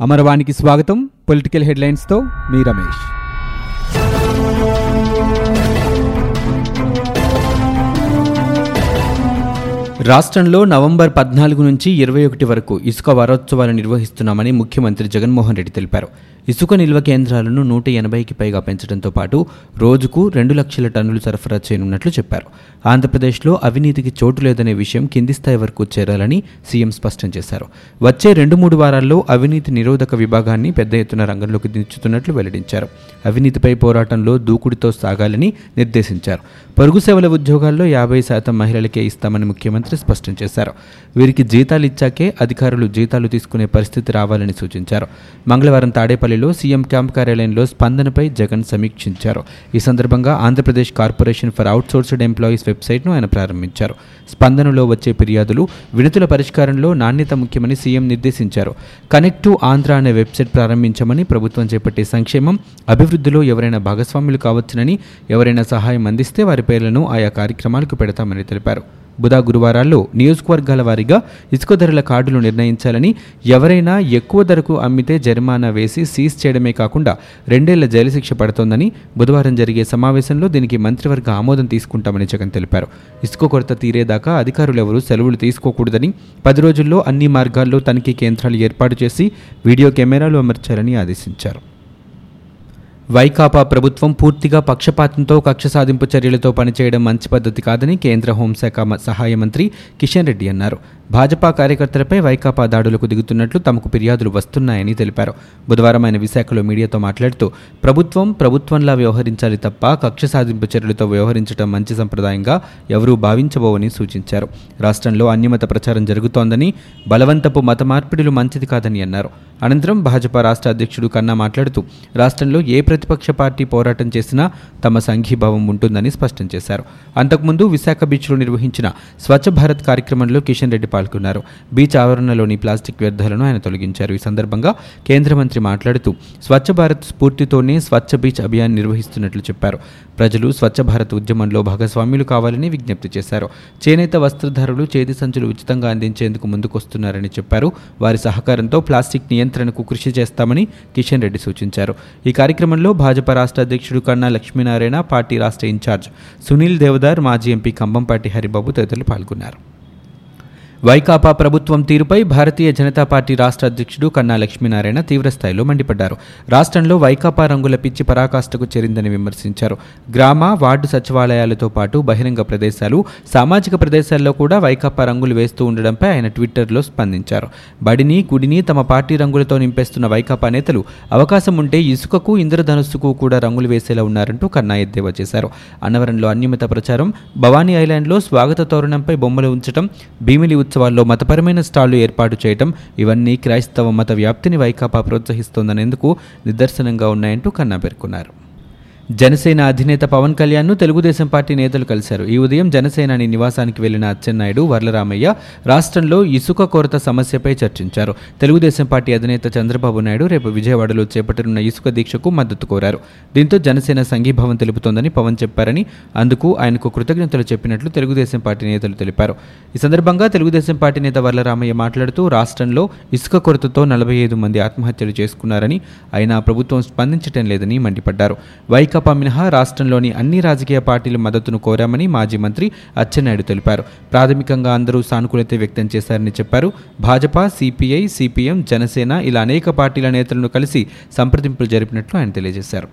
అమరవాణికి స్వాగతం. పొలిటికల్ హెడ్లైన్స్తో మీ రమేష్. రాష్ట్రంలో నవంబర్ పద్నాలుగు నుంచి ఇరవై ఒకటి వరకు ఇసుక వారోత్సవాలు నిర్వహిస్తున్నామని ముఖ్యమంత్రి జగన్మోహన్ రెడ్డి తెలిపారు. ఇసుక నిల్వ కేంద్రాలను నూట ఎనభైకి పైగా పెంచడంతో పాటు రోజుకు రెండు లక్షల టన్నులు సరఫరా చేయనున్నట్లు చెప్పారు. ఆంధ్రప్రదేశ్లో అవినీతికి చోటు లేదనే విషయం కింది స్థాయి వరకు చేరాలని సీఎం స్పష్టం చేశారు. వచ్చే రెండు మూడు వారాల్లో అవినీతి నిరోధక విభాగాన్ని పెద్ద ఎత్తున రంగంలోకి దించుతున్నట్లు వెల్లడించారు. అవినీతిపై పోరాటంలో దూకుడుతో సాగాలని నిర్దేశించారు. పొరుగు సేవల ఉద్యోగాల్లో యాభై శాతం మహిళలకే ఇస్తామని ముఖ్యమంత్రి స్పష్టం చేశారు. వీరికి జీతాలు ఇచ్చాకే అధికారులు జీతాలు తీసుకునే పరిస్థితి రావాలని సూచించారు. మంగళవారం తాడేపల్లిలో సీఎం క్యాంప్ కార్యాలయంలో స్పందనపై జగన్ సమీక్షించారు. ఈ సందర్భంగా Andhra Pradesh corporation for outsourced employees వెబ్సైట్ను ఆయన ప్రారంభించారు. స్పందనలో వచ్చే ఫిర్యాదులు వినతుల పరిష్కారంలో నాణ్యత ముఖ్యమని సీఎం నిర్దేశించారు. కనెక్ట్ టు ఆంధ్ర అనే వెబ్సైట్ ప్రారంభించమని ప్రభుత్వం చేపట్టే సంక్షేమం అభివృద్ధిలో ఎవరైనా భాగస్వాములు కావచ్చునని ఎవరైనా సహాయం అందిస్తే వారి పేర్లను ఆయా కార్యక్రమాలకు పెడతామని తెలిపారు. బుధ గురువారాల్లో నియోజకవర్గాల వారీగా ఇసుక ధరల కార్డులు నిర్ణయించాలని ఎవరైనా ఎక్కువ ధరకు అమ్మితే జరిమానా వేసి సీజ్ చేయడమే కాకుండా రెండేళ్ళ జైలు శిక్ష పడుతోందని బుధవారం జరిగే సమావేశంలో దీనికి మంత్రివర్గ ఆమోదం తీసుకుంటామని జగన్ తెలిపారు. ఇసుక కొరత తీరేదాకా అధికారులు ఎవరూ సెలవులు తీసుకోకూడదని పది రోజుల్లో అన్ని మార్గాల్లో తనిఖీ కేంద్రాలు ఏర్పాటు చేసి వీడియో కెమెరాలు అమర్చాలని ఆదేశించారు. వైకాపా ప్రభుత్వం పూర్తిగా పక్షపాతంతో కక్ష సాధింపు చర్యలతో పనిచేయడం మంచి పద్ధతి కాదని కేంద్ర హోంశాఖ సహాయ మంత్రి కిషన్ రెడ్డి అన్నారు. భాజపా కార్యకర్తలపై వైకాపా దాడులకు దిగుతున్నట్లు తమకు ఫిర్యాదులు వస్తున్నాయని తెలిపారు. బుధవారం ఆయన విశాఖలో మీడియాతో మాట్లాడుతూ ప్రభుత్వం ప్రభుత్వంలా వ్యవహరించాలి తప్ప కక్ష సాధింపు చర్యలతో వ్యవహరించడం మంచి సంప్రదాయంగా ఎవరూ భావించబోవని సూచించారు. రాష్ట్రంలో అన్యమత ప్రచారం జరుగుతోందని బలవంతపు మత మార్పిడులు మంచిది కాదని అన్నారు. అనంతరం భాజపా రాష్ట్ర అధ్యక్షుడు కన్నా మాట్లాడుతూ రాష్ట్రంలో ఏ ప్రతిపక్ష పార్టీ పోరాటం చేసినా తమ సంఘీభావం ఉంటుందని స్పష్టం చేశారు. అంతకుముందు విశాఖ బీచ్లో నిర్వహించిన స్వచ్ఛ భారత్ కార్యక్రమంలో కిషన్ రెడ్డి పాల్గొన్నారు. బీచ్ ఆవరణలోని ప్లాస్టిక్ వ్యర్థాలను ఆయన తొలగించారు. ఈ సందర్భంగా కేంద్ర మంత్రి మాట్లాడుతూ స్వచ్ఛ భారత్ స్ఫూర్తితోనే స్వచ్ఛ బీచ్ అభియాన్ నిర్వహిస్తున్నట్లు చెప్పారు. ప్రజలు స్వచ్ఛ భారత్ ఉద్యమంలో భాగస్వామ్యులు కావాలని విజ్ఞప్తి చేశారు. చేనేత వస్త్రధారులు చేతి సంచులు ఉచితంగా అందించేందుకు ముందుకొస్తున్నారని చెప్పారు. వారి సహకారంతో ప్లాస్టిక్ నియంత్రణకు కృషి చేస్తామని కిషన్ రెడ్డి సూచించారు. ఈ కార్యక్రమంలో భాజపా రాష్ట్ర అధ్యక్షుడు కన్నా లక్ష్మీనారాయణ పార్టీ రాష్ట్ర ఇన్ఛార్జ్ సునీల్ దేవదార్ మాజీ ఎంపీ కంబంపాటి హరిబాబు తదితరులు పాల్గొన్నారు. వైకాపా ప్రభుత్వం తీరుపై భారతీయ జనతా పార్టీ రాష్ట్ర అధ్యక్షుడు కన్నా లక్ష్మీనారాయణ తీవ్రస్థాయిలో మండిపడ్డారు. రాష్ట్రంలో వైకాపా రంగుల పిచ్చి పరాకాష్ఠకు చేరిందని విమర్శించారు. గ్రామ వార్డు సచివాలయాలతో పాటు బహిరంగ ప్రదేశాలు సామాజిక ప్రదేశాల్లో కూడా వైకాపా రంగులు వేస్తూ ఉండడంపై ఆయన ట్విట్టర్లో స్పందించారు. బడిని గుడిని తమ పార్టీ రంగులతో నింపేస్తున్న వైకాపా నేతలు అవకాశం ఉంటే ఇసుకకు ఇంద్రధనుస్సుకు కూడా రంగులు వేసేలా ఉన్నారంటూ కన్నా ఎద్దేవా చేశారు. అన్నవరంలో అన్యమిత ప్రచారం భవానీ ఐలాండ్లో స్వాగత తోరణంపై బొమ్మలు ఉంచడం భీమిలి ఉత్సవాల్లో మతపరమైన స్టాళ్ళు ఏర్పాటు చేయడం ఇవన్నీ క్రైస్తవ మత వ్యాప్తిని వైకాపా ప్రోత్సహిస్తోందనేందుకు నిదర్శనంగా ఉన్నాయంటూ కన్నా పేర్కొన్నారు. జనసేన అధినేత పవన్ కళ్యాణ్ను తెలుగుదేశం పార్టీ నేతలు కలిశారు. ఈ ఉదయం జనసేనాని నివాసానికి వెళ్ళిన అచ్చెన్నాయుడు వరలరామయ్య రాష్ట్రంలో ఇసుక కొరత సమస్యపై చర్చించారు. తెలుగుదేశం పార్టీ అధినేత చంద్రబాబు నాయుడు రేపు విజయవాడలో చేపట్టనున్న ఇసుక దీక్షకు మద్దతు కోరారు. దీంతో జనసేన సంఘీభావం తెలుపుతోందని పవన్ చెప్పారని అందుకు ఆయనకు కృతజ్ఞతలు చెప్పినట్లు తెలుగుదేశం పార్టీ నేతలు తెలిపారు. ఈ సందర్భంగా తెలుగుదేశం పార్టీ నేత వరలరామయ్య మాట్లాడుతూ రాష్ట్రంలో ఇసుక కొరతతో నలభై ఐదు మంది ఆత్మహత్యలు చేసుకున్నారని అయినా ప్రభుత్వం స్పందించటం లేదని మండిపడ్డారు. వైకాపా మినహా రాష్ట్రంలోని అన్ని రాజకీయ పార్టీల మద్దతును కోరామని మాజీ మంత్రి అచ్చెన్నాయుడు తెలిపారు. ప్రాథమికంగా అందరూ సానుకూలత వ్యక్తం చేశారని చెప్పారు. భాజపా సిపిఐ సిపిఎం జనసేన ఇలా అనేక పార్టీల నేతలను కలిసి సంప్రదింపులు జరిపినట్లు ఆయన తెలియజేశారు.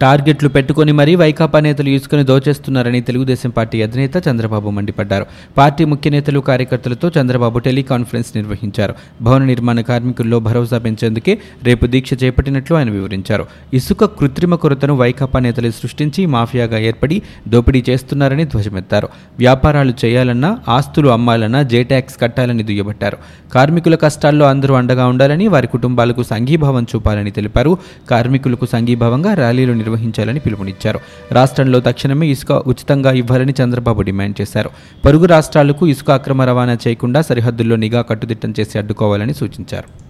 టార్గెట్లు పెట్టుకొని మరీ వైకాపా నేతలు ఇసుకను దోచేస్తున్నారని తెలుగుదేశం పార్టీ అధినేత చంద్రబాబు మండిపడ్డారు. పార్టీ ముఖ్య నేతలు కార్యకర్తలతో చంద్రబాబు టెలికాన్ఫరెన్స్ నిర్వహించారు. భవన నిర్మాణ కార్మికుల్లో భరోసా పెంచేందుకే రేపు దీక్ష చేపట్టినట్లు ఆయన వివరించారు. ఇసుక కృత్రిమ కొరతను వైకాపా నేతలు సృష్టించి మాఫియాగా ఏర్పడి దోపిడీ చేస్తున్నారని ధ్వజమెత్తారు. వ్యాపారాలు చేయాలన్నా ఆస్తులు అమ్మాలన్నా జే ట్యాక్స్ కట్టాలని దుయ్యబట్టారు. కార్మికుల కష్టాల్లో అందరూ అండగా ఉండాలని వారి కుటుంబాలకు సంఘీభావం చూపాలని తెలిపారు. కార్మికులకు సంఘీభావంగా ర్యాలీలు నిర్వహించాలని పిలుపునిచ్చారు. రాష్ట్రంలో తక్షణమే ఇసుక ఉచితంగా ఇవ్వాలని చంద్రబాబు డిమాండ్ చేశారు. పొరుగు రాష్ట్రాలకు ఇసుక అక్రమ రవాణా చేయకుండా సరిహద్దుల్లో నిఘా కట్టుదిట్టం చేసి అడ్డుకోవాలని సూచించారు.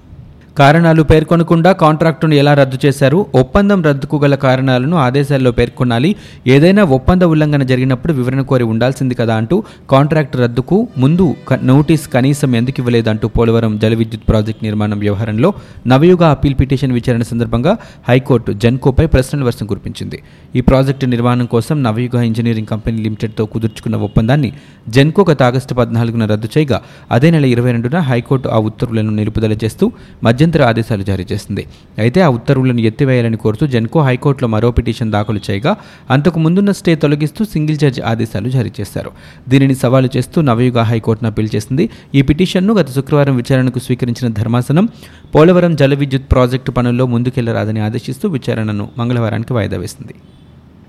కారణాలు పేర్కొనకుండా కాంట్రాక్టును ఎలా రద్దు చేశారు ఒప్పందం రద్దుకు గల కారణాలను ఆదేశాల్లో పేర్కొనాలి ఏదైనా ఒప్పంద ఉల్లంఘన జరిగినప్పుడు వివరణ కోరి ఉండాల్సింది కదా అంటూ కాంట్రాక్ట్ రద్దుకు ముందు నోటీస్ కనీసం ఎందుకు ఇవ్వలేదంటూ పోలవరం జల విద్యుత్ ప్రాజెక్టు నిర్మాణం వ్యవహారంలో నవయుగ అప్పీల్ పిటిషన్ విచారణ సందర్భంగా హైకోర్టు జెన్కోపై ప్రశ్నల వర్షం కురిపించింది. ఈ ప్రాజెక్టు నిర్మాణం కోసం నవయుగ ఇంజనీరింగ్ కంపెనీ లిమిటెడ్తో కుదుర్చుకున్న ఒప్పందాన్ని జెన్కో గత ఆగస్టు పద్నాలుగున రద్దు చేయగా అదే నెల ఇరవై రెండున హైకోర్టు ఆ ఉత్తర్వులను నిలుపుదల చేస్తూ మధ్య మధ్యంతర ఆదేశాలు జారీ చేసింది. అయితే ఆ ఉత్తర్వులను ఎత్తివేయాలని కోరుతూ జెన్కో హైకోర్టులో మరో పిటిషన్ దాఖలు చేయగా అంతకు ముందున్న స్టే తొలగిస్తూ సింగిల్ జడ్జి ఆదేశాలు జారీ చేశారు. దీనిని సవాలు చేస్తూ నవయుగ హైకోర్టును అప్పీల్ చేసింది. ఈ పిటిషన్ను గత శుక్రవారం విచారణకు స్వీకరించిన ధర్మాసనం పోలవరం జల విద్యుత్ ప్రాజెక్టు పనుల్లో ముందుకెళ్ళరాదని ఆదేశిస్తూ విచారణను మంగళవారానికి వాయిదా వేసింది.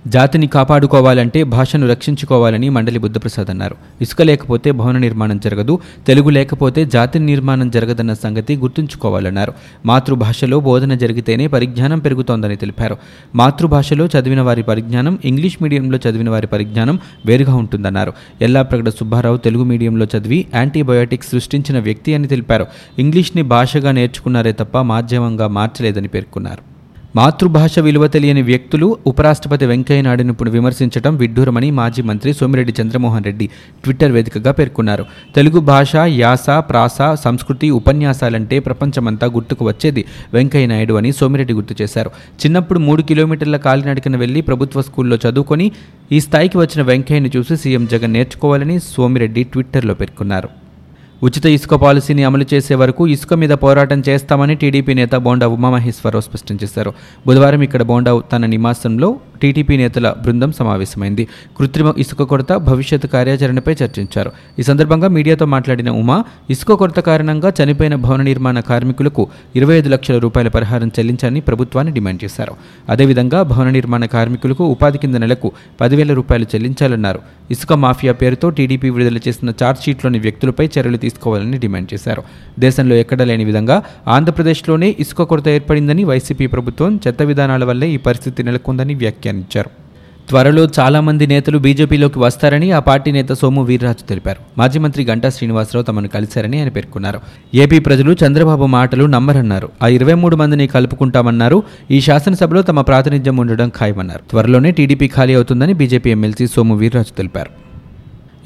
జాతిని కాపాడుకోవాలంటే భాషను రక్షించుకోవాలని మండలి బుద్ధప్రసాద్ అన్నారు. ఇసుక లేకపోతే భవన నిర్మాణం జరగదు తెలుగు లేకపోతే జాతి నిర్మాణం జరగదన్న సంగతి గుర్తుంచుకోవాలన్నారు. మాతృభాషలో బోధన జరిగితేనే పరిజ్ఞానం పెరుగుతోందని తెలిపారు. మాతృభాషలో చదివిన వారి పరిజ్ఞానం ఇంగ్లీష్ మీడియంలో చదివిన వారి పరిజ్ఞానం వేరుగా ఉంటుందన్నారు. ఎల్లాప్రగడ సుబ్బారావు తెలుగు మీడియంలో చదివి యాంటీబయోటిక్స్ సృష్టించిన వ్యక్తి అని తెలిపారు. ఇంగ్లీష్ని భాషగా నేర్చుకున్నారే తప్ప మాధ్యమంగా మార్చలేదని పేర్కొన్నారు. మాతృభాష విలువ తెలియని వ్యక్తులు ఉపరాష్ట్రపతి వెంకయ్యనాయుడును ఇప్పుడు విమర్శించడం విడ్డూరమని మాజీ మంత్రి సోమిరెడ్డి చంద్రమోహన్ రెడ్డి ట్విట్టర్ వేదికగా పేర్కొన్నారు. తెలుగు భాష యాస ప్రాస సంస్కృతి ఉపన్యాసాలంటే ప్రపంచమంతా గుర్తుకు వచ్చేది వెంకయ్య నాయుడు అని సోమిరెడ్డి గుర్తు చేశారు. చిన్నప్పుడు మూడు కిలోమీటర్ల కాలినడకన వెళ్ళి ప్రభుత్వ స్కూల్లో చదువుకొని ఈ స్థాయికి వచ్చిన వెంకయ్యను చూసి సీఎం జగన్ నేర్చుకోవాలని సోమిరెడ్డి ట్విట్టర్లో పేర్కొన్నారు. ఉచిత ఇసుక పాలసీని అమలు చేసే వరకు ఇసుక మీద పోరాటం చేస్తామని టీడీపీ నేత బోండా ఉమామహేశ్వరరావు స్పష్టం చేశారు. బుధవారం ఇక్కడ బోండా తన నివాసంలో టీడీపీ నేతల బృందం సమావేశమైంది. కృత్రిమ ఇసుక కొరత భవిష్యత్ కార్యాచరణపై చర్చించారు. ఈ సందర్భంగా మీడియాతో మాట్లాడిన ఉమా ఇసుక కొరత కారణంగా చనిపోయిన భవన నిర్మాణ కార్మికులకు ఇరవై ఐదు లక్షల రూపాయల పరిహారం చెల్లించాలని ప్రభుత్వాన్ని డిమాండ్ చేశారు. అదేవిధంగా భవన నిర్మాణ కార్మికులకు ఉపాధి కింద నెలకు పదివేల రూపాయలు చెల్లించాలన్నారు. ఇసుక మాఫియా పేరుతో టీడీపీ విడుదల చేసిన ఛార్జ్షీట్లోని వ్యక్తులపై చర్యలు తీసుకోవాలని డిమాండ్ చేశారు. దేశంలో ఎక్కడ లేని విధంగా ఆంధ్రప్రదేశ్లోనే ఇసుక కొరత ఏర్పడిందని వైసీపీ ప్రభుత్వం చెత్త విధానాల వల్లే ఈ పరిస్థితి నెలకొందని వ్యాఖ్య వ్యాఖ్యానించారు. త్వరలో చాలా మంది నేతలు బీజేపీలోకి వస్తారని ఆ పార్టీ నేత సోము వీర్రాజు తెలిపారు. మాజీ మంత్రి గంటా శ్రీనివాసరావు తమను కలిశారని ఆయన పేర్కొన్నారు. ఏపీ ప్రజలు చంద్రబాబు మాటలు నమ్మరన్నారు. ఆ ఇరవై మూడు మందిని కలుపుకుంటామన్నారు. ఈ శాసనసభలో తమ ప్రాతినిధ్యం ఉండడం ఖాయమన్నారు. త్వరలోనే టీడీపీ ఖాళీ అవుతుందని బీజేపీ ఎమ్మెల్సీ సోము వీర్రాజు తెలిపారు.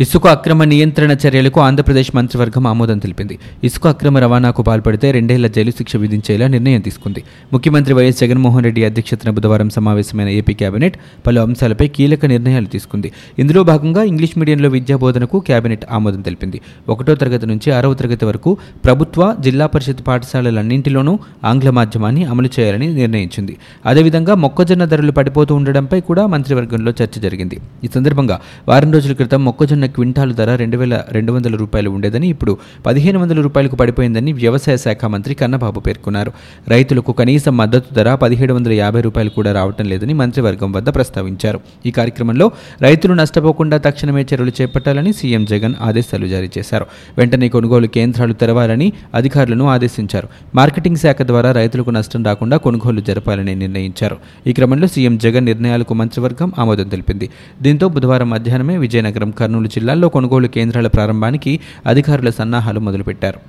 ఇసుక అక్రమ నియంత్రణ చర్యలకు ఆంధ్రప్రదేశ్ మంత్రివర్గం ఆమోదం తెలిపింది. ఇసుక అక్రమ రవాణాకు పాల్పడితే రెండేళ్ళ జైలు శిక్ష విధించేలా నిర్ణయం తీసుకుంది. ముఖ్యమంత్రి వైఎస్ జగన్మోహన్ రెడ్డి అధ్యక్షతన బుధవారం సమావేశమైన ఏపీ కేబినెట్ పలు అంశాలపై కీలక నిర్ణయాలు తీసుకుంది. ఇందులో భాగంగా ఇంగ్లీష్ మీడియంలో విద్యా బోధనకు కేబినెట్ ఆమోదం తెలిపింది. ఒకటో తరగతి నుంచి ఆరవ తరగతి వరకు ప్రభుత్వ జిల్లా పరిషత్ పాఠశాలలన్నింటిలోనూ ఆంగ్ల మాధ్యమాన్ని అమలు చేయాలని నిర్ణయించింది. అదేవిధంగా మొక్కజొన్న ధరలు పడిపోతూ ఉండడంపై కూడా మంత్రివర్గంలో చర్చ జరిగింది. ఈ సందర్భంగా వారం రోజుల క్రితం మొక్కజొన్న క్వింటాలు ధర రెండు వేల రెండు వందల రూపాయలు ఉండేదని ఇప్పుడు పదిహేను వందల రూపాయలకు పడిపోయిందని వ్యవసాయ శాఖ మంత్రి కన్నబాబు పేర్కొన్నారు. రైతులకు కనీస మద్దతు ధర పదిహేడు వందల యాభై రూపాయలు కూడా రావటం లేదని మంత్రివర్గం వద్ద ప్రస్తావించారు. ఈ కార్యక్రమంలో రైతులు నష్టపోకుండా తక్షణమే చర్యలు చేపట్టాలని సీఎం జగన్ ఆదేశాలు జారీ చేశారు. వెంటనే కొనుగోలు కేంద్రాలు తెరవాలని అధికారులను ఆదేశించారు. మార్కెటింగ్ శాఖ ద్వారా రైతులకు నష్టం రాకుండా కొనుగోలు జరపాలని నిర్ణయించారు. ఈ క్రమంలో సీఎం జగన్ నిర్ణయాలకు మంత్రివర్గం ఆమోదం తెలిపింది. దీంతో బుధవారం మధ్యాహ్నమే విజయనగరం కర్నూలు జిల్లాల్లో కొనుగోలు కేంద్రాల ప్రారంభానికి అధికారుల సన్నాహాలు మొదలుపెట్టారు.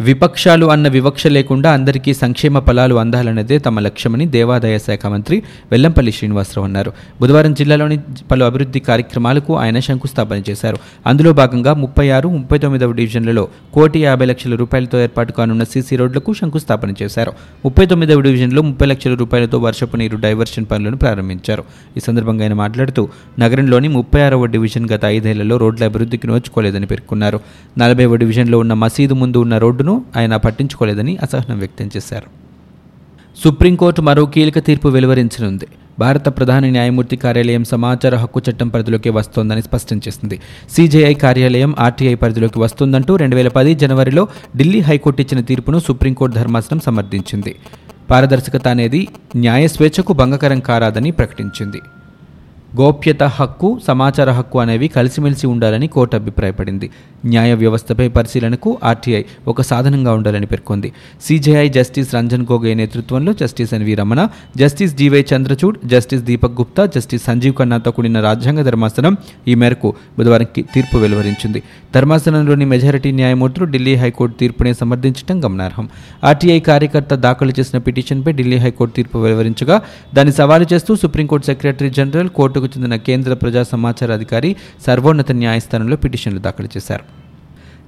విపక్షాలు అన్న వివక్ష లేకుండా అందరికీ సంక్షేమ ఫలాలు అందాలన్నదే తమ లక్ష్యమని దేవాదాయ శాఖ మంత్రి వెల్లంపల్లి శ్రీనివాసరావు అన్నారు. బుధవారం జిల్లాలోని పలు అభివృద్ధి కార్యక్రమాలకు ఆయన శంకుస్థాపన చేశారు. అందులో భాగంగా ముప్పై ఆరు ముప్పై తొమ్మిదవ డివిజన్లలో కోటి యాభై లక్షల రూపాయలతో ఏర్పాటు కానున్న సీసీ రోడ్లకు శంకుస్థాపన చేశారు. ముప్పై తొమ్మిదవ డివిజన్లో ముప్పై లక్షల రూపాయలతో వర్షపు నీరు డైవర్షన్ పనులను ప్రారంభించారు. ఈ సందర్భంగా ఆయన మాట్లాడుతూ నగరంలోని ముప్పై ఆరవ డివిజన్ గత ఐదేళ్ళలో రోడ్ల అభివృద్ధికి నోచుకోలేదని పేర్కొన్నారు. నలభైవ డివిజన్లో ఉన్న మసీదు ముందు ఉన్న రోడ్డు రోడ్డును ఆయన పట్టించుకోలేదని అసహనం వ్యక్తం చేశారు. సుప్రీంకోర్టు మరో కీలక తీర్పు వెలువరించనుంది. భారత ప్రధాన న్యాయమూర్తి కార్యాలయం సమాచార హక్కు చట్టం పరిధిలోకి వస్తోందని స్పష్టం చేసింది. సీజేఐ కార్యాలయం ఆర్టీఐ పరిధిలోకి వస్తుందంటూ రెండు వేల పది జనవరిలో ఢిల్లీ హైకోర్టు ఇచ్చిన తీర్పును సుప్రీంకోర్టు ధర్మాసనం సమర్థించింది. పారదర్శకత అనేది న్యాయ స్వేచ్ఛకు భంగకరం కారాదని ప్రకటించింది. గోప్యత హక్కు సమాచార హక్కు అనేవి కలిసిమెలిసి ఉండాలని కోర్టు అభిప్రాయపడింది. న్యాయ వ్యవస్థపై పరిశీలనకు ఆర్టీఐ ఒక సాధనంగా ఉండాలని పేర్కొంది. సిజేఐ జస్టిస్ రంజన్ గోగోయ్ నేతృత్వంలో justice N V Ramana justice G Y Chandrachud justice Deepak Gupta justice Sanjiv ఖన్నాతో కూడిన రాజ్యాంగ ధర్మాసనం ఈ మేరకు బుధవారం తీర్పు వెలువరించింది. ధర్మాసనంలోని మెజారిటీ న్యాయమూర్తులు ఢిల్లీ హైకోర్టు తీర్పుని సమర్థించడం గమనార్హం. ఆర్టీఐ కార్యకర్త దాఖలు చేసిన పిటిషన్పై ఢిల్లీ హైకోర్టు తీర్పు వెలువరించగా దాన్ని సవాలు చేస్తూ సుప్రీంకోర్టు సెక్రటరీ జనరల్ కోర్టు కోర్టుకు చెందిన కేంద్ర ప్రజా సమాచార అధికారి సర్వోన్నత న్యాయస్థానంలో పిటిషన్లు దాఖలు చేశారు.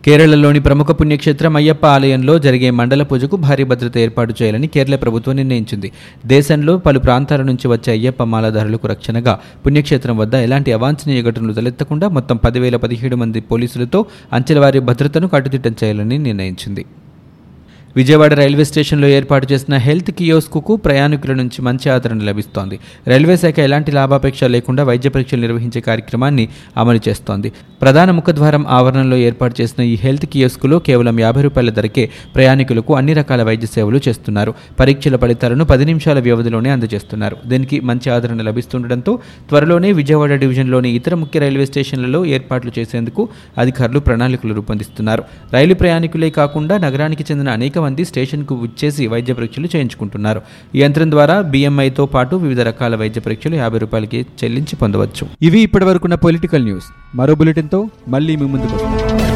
కేరళలోని ప్రముఖ పుణ్యక్షేత్రం అయ్యప్ప ఆలయంలో జరిగే మండల పూజకు భారీ భద్రత ఏర్పాటు చేయాలని కేరళ ప్రభుత్వం నిర్ణయించింది. దేశంలో పలు ప్రాంతాల నుంచి వచ్చే అయ్యప్ప మాలధారులకు రక్షణగా పుణ్యక్షేత్రం వద్ద ఎలాంటి అవాంఛనీయ ఘటనలు తలెత్తకుండా మొత్తం పదివేల పదిహేడు మంది పోలీసులతో అంచెలవారి భద్రతను కట్టుదిట్టం చేయాలని నిర్ణయించింది. విజయవాడ రైల్వే స్టేషన్లో ఏర్పాటు చేసిన హెల్త్ కియోస్కు ప్రయాణికుల నుంచి మంచి ఆదరణ లభిస్తోంది. రైల్వే శాఖ ఎలాంటి లాభాపేక్ష లేకుండా వైద్య పరీక్షలు నిర్వహించే కార్యక్రమాన్ని అమలు చేస్తోంది. ప్రధాన ముఖద్వారం ఆవరణలో ఏర్పాటు చేసిన ఈ హెల్త్ కియోస్కులో కేవలం యాభై రూపాయల ధరకే ప్రయాణికులకు అన్ని రకాల వైద్య సేవలు చేస్తున్నారు. పరీక్షల ఫలితాలను పది నిమిషాల వ్యవధిలోనే అందజేస్తున్నారు. దీనికి మంచి ఆదరణ లభిస్తుండటంతో త్వరలోనే విజయవాడ డివిజన్లోని ఇతర ముఖ్య రైల్వే స్టేషన్లలో ఏర్పాట్లు చేసేందుకు అధికారులు ప్రణాళికలు రూపొందిస్తున్నారు. రైలు ప్రయాణికులే కాకుండా నగరానికి చెందిన అనేక మంది స్టేషన్కు వచ్చేసి వైద్య పరీక్షలు చేయించుకుంటున్నారు. ఈ యంత్రం ద్వారా బిఎంఐతో పాటు వివిధ రకాల వైద్య పరీక్షలు యాభై రూపాయలకి చెల్లించి పొందవచ్చు. ఇవి ఇప్పటివరకున్న పొలిటికల్ న్యూస్. మరో బులెటిన్తో మళ్ళీ మీ ముందుకు వస్తాం.